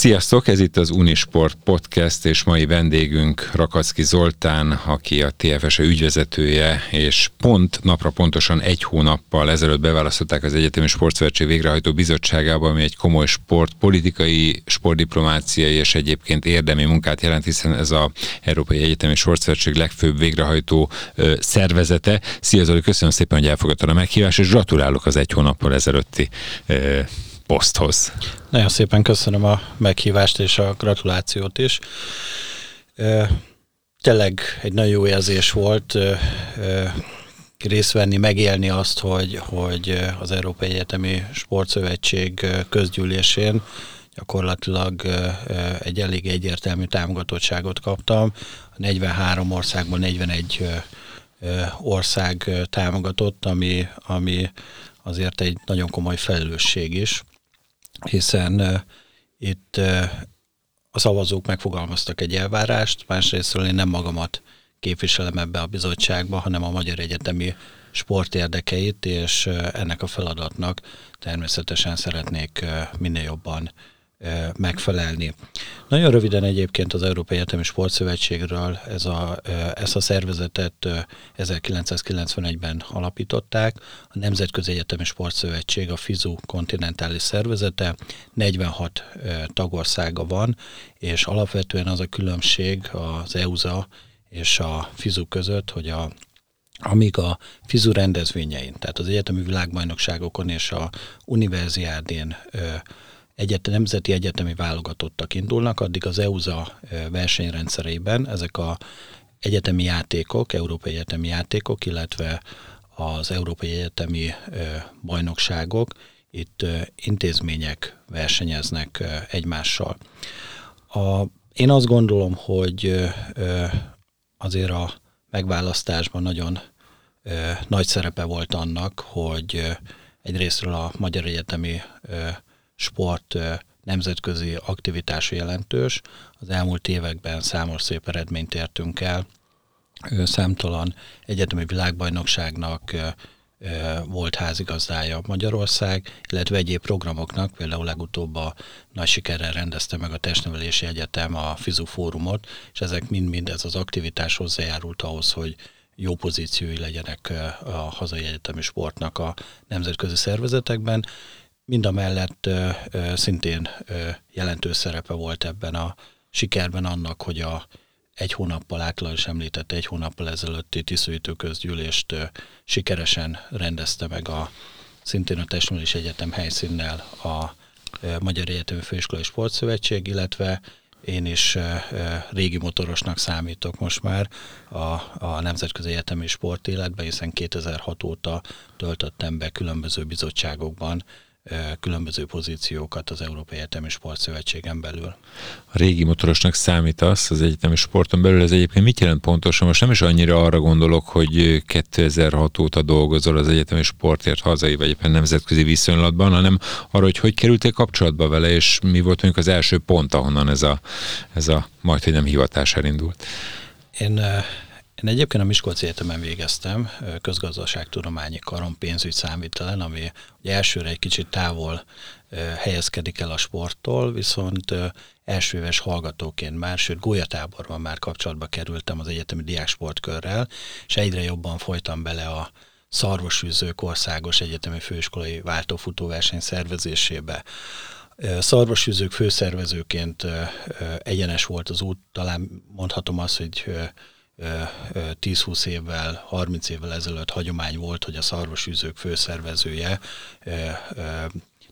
Sziasztok, ez itt az Unisport Podcast, és mai vendégünk Rakacki Zoltán, aki a TFS ügyvezetője, és pont napra pontosan egy hónappal ezelőtt beválasztották az Egyetemi Sportszövetség végrehajtó bizottságába, ami egy komoly sport, politikai, sportdiplomáciai és egyébként érdemi munkát jelent, hiszen ez a Európai Egyetemi Sportszövetség legfőbb végrehajtó ö, szervezete. Szia Zoli, köszönöm szépen, hogy elfogadtad a meghívást, és gratulálok az egy hónappal ezelőtti ö, poszthoz. Nagyon szépen köszönöm a meghívást és a gratulációt is. Tényleg egy nagyon jó érzés volt részt venni, megélni azt, hogy, hogy az Európai Egyetemi Sportszövetség közgyűlésén gyakorlatilag egy elég egyértelmű támogatottságot kaptam. A 43 országból 41 ország támogatott, ami, ami azért egy nagyon komoly felelősség is hiszen itt a szavazók megfogalmaztak egy elvárást, másrésztről én nem magamat képviselem ebbe a bizottságba, hanem a Magyar Egyetemi sport érdekeit, és ennek a feladatnak természetesen szeretnék minél jobban megfelelni. Nagyon röviden egyébként az Európai Egyetemi Sportszövetségről ez a, ezt a szervezetet 1991-ben alapították. A Nemzetközi Egyetemi Sportszövetség a FIZU kontinentális szervezete, 46 tagországa van, és alapvetően az a különbség az EUSA és a FIZU között, hogy a amíg a FIZU rendezvényein, tehát az egyetemi világbajnokságokon és a univerziádén egyet, nemzeti egyetemi válogatottak indulnak, addig az EUSA versenyrendszerében ezek a egyetemi játékok, európai egyetemi játékok, illetve az európai egyetemi bajnokságok, itt intézmények versenyeznek egymással. A, én azt gondolom, hogy azért a megválasztásban nagyon nagy szerepe volt annak, hogy egyrésztről a Magyar Egyetemi sport nemzetközi aktivitása jelentős. Az elmúlt években számos szép eredményt értünk el. Számtalan egyetemi világbajnokságnak volt házigazdája Magyarország, illetve egyéb programoknak, például legutóbb a nagy sikerrel rendezte meg a Testnevelési Egyetem a Fizu Fórumot, és ezek mind-mind ez az aktivitás hozzájárult ahhoz, hogy jó pozíciói legyenek a hazai egyetemi sportnak a nemzetközi szervezetekben. Mind a mellett szintén jelentős szerepe volt ebben a sikerben annak, hogy a egy hónappal, Ákla is említette, egy hónappal ezelőtti tisztújtő közgyűlést sikeresen rendezte meg a szintén a Testművelés Egyetem helyszínnel a Magyar Egyetemi Főiskolai Sportszövetség, illetve én is régi motorosnak számítok most már a, a Nemzetközi Egyetemi Sportéletben, hiszen 2006 óta töltöttem be különböző bizottságokban különböző pozíciókat az Európai Egyetemi Sportszövetségen belül. A régi motorosnak számítasz az egyetemi sporton belül, ez egyébként mit jelent pontosan? Most nem is annyira arra gondolok, hogy 2006 óta dolgozol az egyetemi sportért hazai vagy éppen nemzetközi viszonylatban, hanem arra, hogy hogy kerültél kapcsolatba vele, és mi volt mondjuk az első pont, ahonnan ez a, ez a majd, hogy nem hivatás elindult. Én én egyébként a Miskolci Egyetemen végeztem, közgazdaságtudományi karon pénzügy számvitelen, ami elsőre egy kicsit távol helyezkedik el a sporttól, viszont első éves hallgatóként már, sőt gólyatáborban már kapcsolatba kerültem az egyetemi diáksportkörrel, és egyre jobban folytam bele a szarvasűzők országos egyetemi főiskolai váltófutóverseny szervezésébe. Szarvasűzők főszervezőként egyenes volt az út, talán mondhatom azt, hogy 10-20 évvel, 30 évvel ezelőtt hagyomány volt, hogy a szarvasűzők főszervezője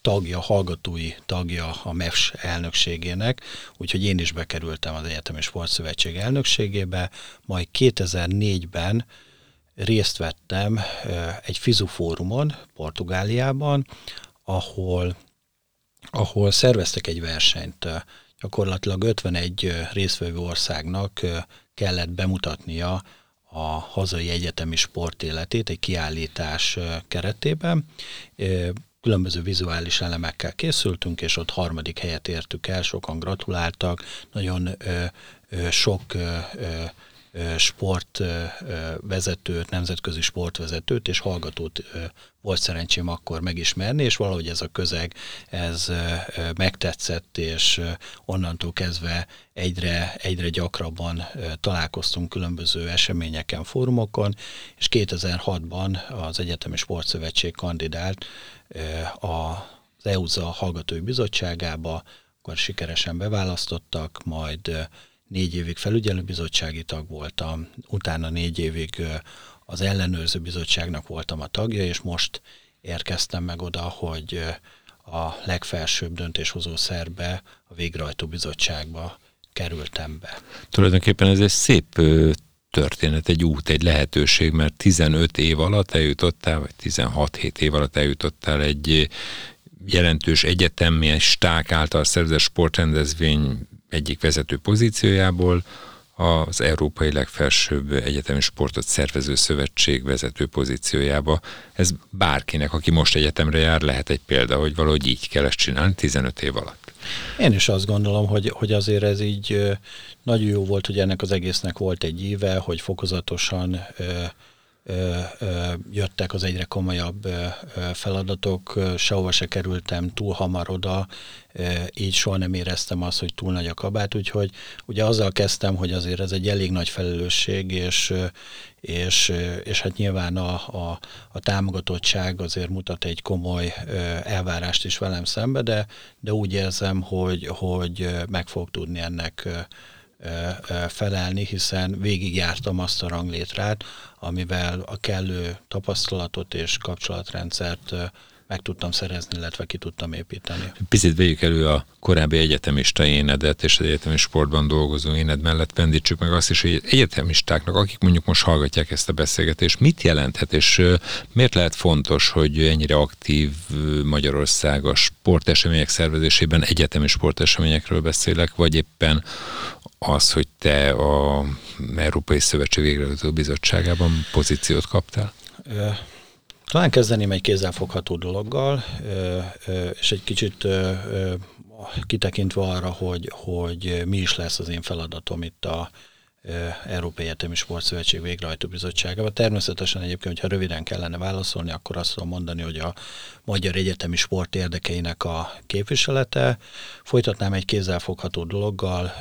tagja, hallgatói tagja a MEFS elnökségének, úgyhogy én is bekerültem az Egyetemi Sportszövetség elnökségébe, majd 2004-ben részt vettem egy FIZU fórumon Portugáliában, ahol, ahol szerveztek egy versenyt. Gyakorlatilag 51 részvevő országnak kellett bemutatnia a hazai egyetemi sportéletét egy kiállítás keretében. Különböző vizuális elemekkel készültünk, és ott harmadik helyet értük el, sokan gratuláltak, nagyon sok sportvezetőt, nemzetközi sportvezetőt és hallgatót volt szerencsém akkor megismerni, és valahogy ez a közeg, ez megtetszett, és onnantól kezdve egyre, egyre gyakrabban találkoztunk különböző eseményeken, fórumokon, és 2006-ban az Egyetemi Sportszövetség kandidált az EUZA Hallgatói Bizottságába, akkor sikeresen beválasztottak, majd négy évig felügyelőbizottsági tag voltam, utána négy évig az ellenőrző bizottságnak voltam a tagja, és most érkeztem meg oda, hogy a legfelsőbb döntéshozó szerbe, a végrehajtó bizottságba kerültem be. Tulajdonképpen ez egy szép történet, egy út, egy lehetőség, mert 15 év alatt eljutottál, vagy 16-7 év alatt eljutottál egy jelentős egyetemisták által szervezett sportrendezvény egyik vezető pozíciójából az Európai Legfelsőbb Egyetemi Sportot Szervező Szövetség vezető pozíciójába. Ez bárkinek, aki most egyetemre jár, lehet egy példa, hogy valahogy így kell ezt csinálni 15 év alatt. Én is azt gondolom, hogy, hogy azért ez így nagyon jó volt, hogy ennek az egésznek volt egy éve, hogy fokozatosan jöttek az egyre komolyabb feladatok, sehova se kerültem túl hamar oda, így soha nem éreztem azt, hogy túl nagy a kabát, úgyhogy ugye azzal kezdtem, hogy azért ez egy elég nagy felelősség, és, és, és hát nyilván a, a, a támogatottság azért mutat egy komoly elvárást is velem szembe, de, de úgy érzem, hogy, hogy meg fog tudni ennek felelni, hiszen végigjártam azt a ranglétrát, amivel a kellő tapasztalatot és kapcsolatrendszert meg tudtam szerezni, illetve ki tudtam építeni. Picit vegyük elő a korábbi egyetemista énedet és az egyetemi sportban dolgozó éned mellett pendítsük meg azt is, hogy egyetemistáknak, akik mondjuk most hallgatják ezt a beszélgetést, mit jelenthet, és miért lehet fontos, hogy ennyire aktív Magyarország a sportesemények szervezésében egyetemi sporteseményekről beszélek, vagy éppen az, hogy te a Európai Szövetség Végrehajtó Bizottságában pozíciót kaptál? Talán kezdeném egy kézzelfogható dologgal, és egy kicsit kitekintve arra, hogy, hogy mi is lesz az én feladatom itt a Európai Egyetemi Sportszövetség végrehajtó bizottságában. Természetesen egyébként, hogyha röviden kellene válaszolni, akkor azt tudom mondani, hogy a magyar egyetemi sport érdekeinek a képviselete. Folytatnám egy kézzelfogható dologgal.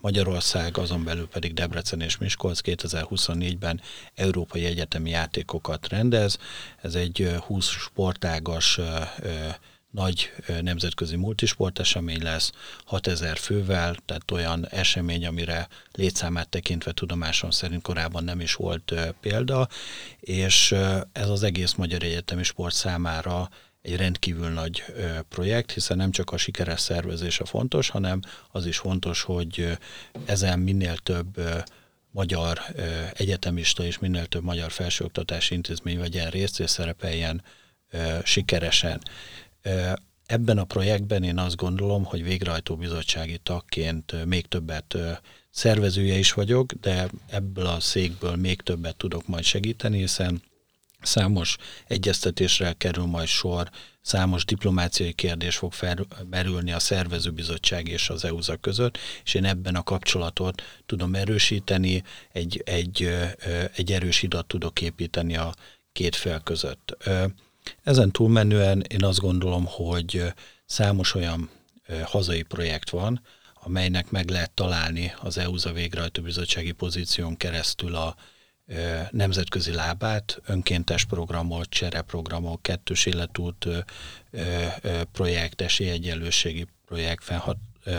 Magyarország, azon belül pedig Debrecen és Miskolc 2024-ben európai egyetemi játékokat rendez. Ez egy 20 sportágas nagy nemzetközi multisportesemény lesz, 6000 fővel, tehát olyan esemény, amire létszámát tekintve tudomásom szerint korábban nem is volt példa, és ez az egész magyar egyetemi sport számára egy rendkívül nagy projekt, hiszen nem csak a sikeres szervezése fontos, hanem az is fontos, hogy ezen minél több magyar egyetemista és minél több magyar felsőoktatási intézmény vegyen részt és szerepeljen sikeresen. Ebben a projektben én azt gondolom, hogy végrehajtó bizottsági tagként még többet szervezője is vagyok, de ebből a székből még többet tudok majd segíteni, hiszen számos egyeztetésre kerül majd sor, számos diplomáciai kérdés fog felmerülni a szervezőbizottság és az EUZA között, és én ebben a kapcsolatot tudom erősíteni, egy, egy, egy erős idat tudok építeni a két fél között. Ezen túlmenően én azt gondolom, hogy számos olyan hazai projekt van, amelynek meg lehet találni az EUZA végrehajtó bizottsági pozíción keresztül a nemzetközi lábát, önkéntes programok, csereprogramok, kettős életút projekt, esélyegyenlőségi projekt,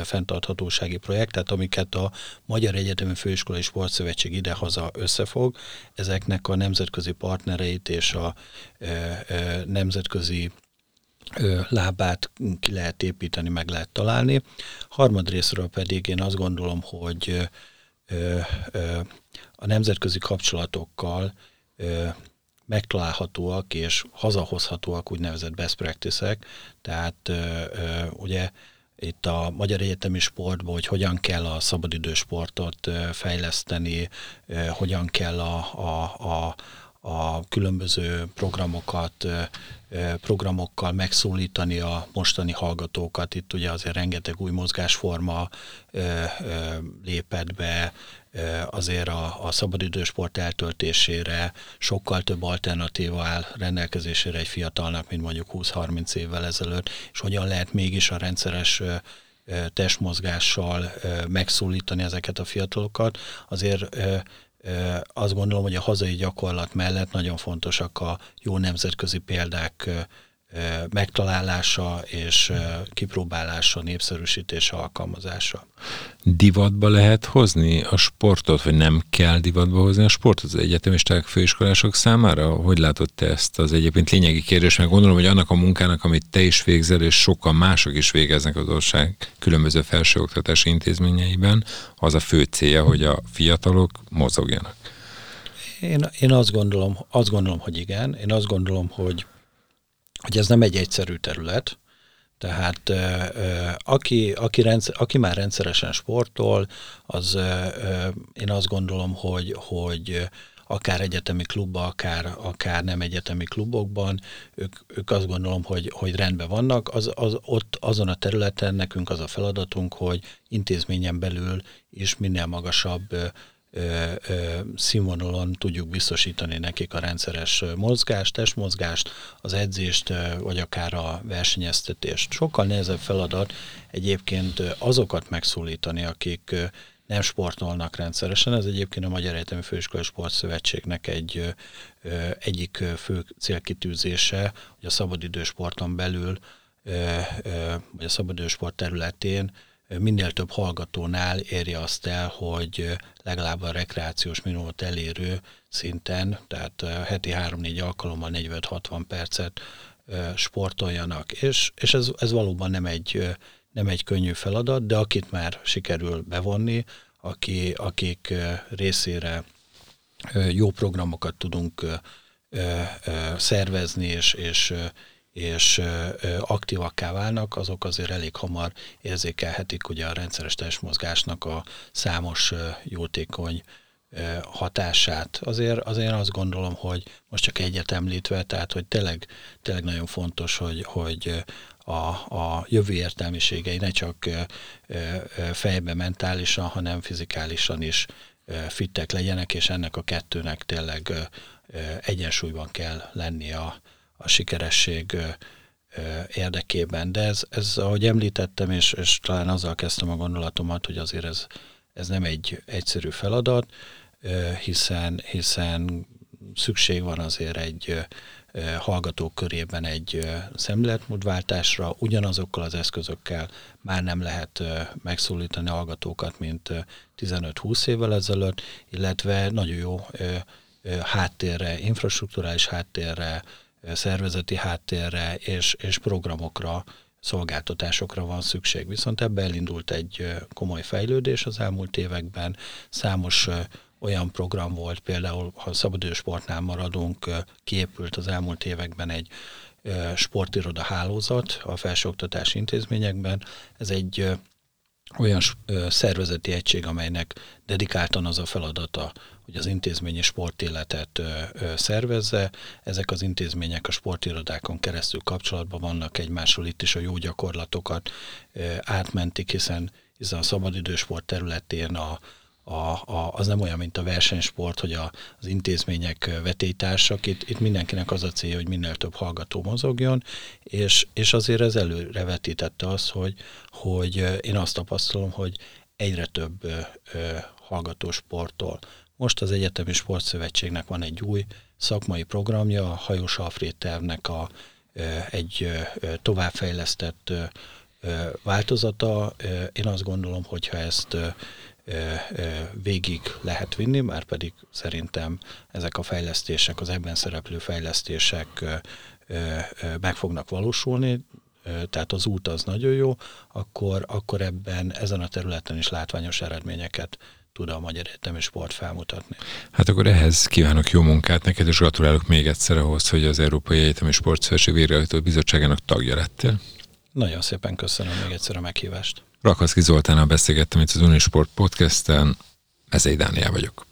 fenntarthatósági projekt, tehát amiket a Magyar Egyetemi Főiskolai Sportszövetség idehaza összefog, ezeknek a nemzetközi partnereit és a nemzetközi lábát ki lehet építeni, meg lehet találni. Harmadrészről pedig én azt gondolom, hogy a nemzetközi kapcsolatokkal megtalálhatóak és hazahozhatóak úgynevezett best practices-ek, tehát ugye itt a Magyar Egyetemi Sportban, hogy hogyan kell a szabadidősportot fejleszteni, hogyan kell a, a, a a különböző programokat, programokkal megszólítani a mostani hallgatókat. Itt ugye azért rengeteg új mozgásforma lépett be, azért a, a szabadidősport eltöltésére sokkal több alternatíva áll rendelkezésére egy fiatalnak, mint mondjuk 20-30 évvel ezelőtt, és hogyan lehet mégis a rendszeres testmozgással megszólítani ezeket a fiatalokat. Azért azt gondolom, hogy a hazai gyakorlat mellett nagyon fontosak a jó nemzetközi példák megtalálása és kipróbálása, népszerűsítése, alkalmazása. Divatba lehet hozni a sportot, vagy nem kell divatba hozni a sportot az egyetemisták, főiskolások számára? Hogy látod te ezt az egyébként lényegi kérdés? Mert gondolom, hogy annak a munkának, amit te is végzel, és sokan mások is végeznek az ország különböző felsőoktatási intézményeiben, az a fő célja, hogy a fiatalok mozogjanak. Én, én azt gondolom, azt gondolom, hogy igen. Én azt gondolom, hogy hogy ez nem egy egyszerű terület, tehát aki, aki, rendszer, aki már rendszeresen sportol, az én azt gondolom, hogy, hogy akár egyetemi klubban, akár, akár nem egyetemi klubokban, ők, ők azt gondolom, hogy, hogy rendben vannak. Az, az, ott azon a területen nekünk az a feladatunk, hogy intézményen belül is minél magasabb színvonalon tudjuk biztosítani nekik a rendszeres mozgást, testmozgást, az edzést, vagy akár a versenyeztetést. Sokkal nehezebb feladat egyébként azokat megszólítani, akik nem sportolnak rendszeresen. Ez egyébként a Magyar Egyetemi Főiskolai Sportszövetségnek egy egyik fő célkitűzése, hogy a szabadidősporton belül, vagy a szabadidősport területén minél több hallgatónál érje azt el, hogy legalább a rekreációs minimumot elérő szinten, tehát heti 3-4 alkalommal 45-60 percet sportoljanak. És, és ez, ez valóban nem egy, nem egy könnyű feladat, de akit már sikerül bevonni, aki, akik részére jó programokat tudunk szervezni, és, és és aktívakká válnak, azok azért elég hamar érzékelhetik ugye a rendszeres testmozgásnak a számos jótékony hatását. Azért, azért azt gondolom, hogy most csak egyet említve, tehát hogy tényleg, tényleg nagyon fontos, hogy, hogy a, a jövő értelmiségei ne csak fejbe mentálisan, hanem fizikálisan is fittek legyenek, és ennek a kettőnek tényleg egyensúlyban kell lennie a, a sikeresség érdekében. De ez, ez ahogy említettem, és, és talán azzal kezdtem a gondolatomat, hogy azért ez, ez nem egy egyszerű feladat, hiszen, hiszen szükség van azért egy hallgatók körében egy szemléletmódváltásra, ugyanazokkal az eszközökkel már nem lehet megszólítani hallgatókat, mint 15-20 évvel ezelőtt, illetve nagyon jó háttérre, infrastruktúrális háttérre, szervezeti háttérre és, és programokra, szolgáltatásokra van szükség. Viszont ebbe elindult egy komoly fejlődés az elmúlt években, számos olyan program volt, például ha szabadősportnál maradunk, kiépült az elmúlt években egy sportiroda hálózat a felsőoktatási intézményekben. Ez egy olyan szervezeti egység, amelynek dedikáltan az a feladata, hogy az intézményi sportéletet szervezze. Ezek az intézmények a sportirodákon keresztül kapcsolatban vannak egymással, itt is a jó gyakorlatokat átmentik, hiszen, hiszen a szabadidősport területén a, a, a, az nem olyan, mint a versenysport, hogy a, az intézmények vetétársak. Itt, itt mindenkinek az a célja, hogy minél több hallgató mozogjon, és, és azért ez előrevetítette azt, hogy, hogy én azt tapasztalom, hogy egyre több ö, ö, hallgató sportol. Most az Egyetemi Sportszövetségnek van egy új szakmai programja, a Hajós Alfred tervnek a, ö, egy ö, továbbfejlesztett ö, változata. Én azt gondolom, hogyha ezt végig lehet vinni, már pedig szerintem ezek a fejlesztések, az ebben szereplő fejlesztések meg fognak valósulni, tehát az út az nagyon jó, akkor, akkor ebben ezen a területen is látványos eredményeket tud a Magyar Egyetemi Sport felmutatni. Hát akkor ehhez kívánok jó munkát neked, és gratulálok még egyszer ahhoz, hogy az Európai Egyetemi Sportszövetség Végrehajtó Bizottságának tagja lettél. Nagyon szépen köszönöm még egyszer a meghívást. Rakaszki Zoltánnal beszélgettem itt az Unisport Podcast-en, Ezei Dániel vagyok.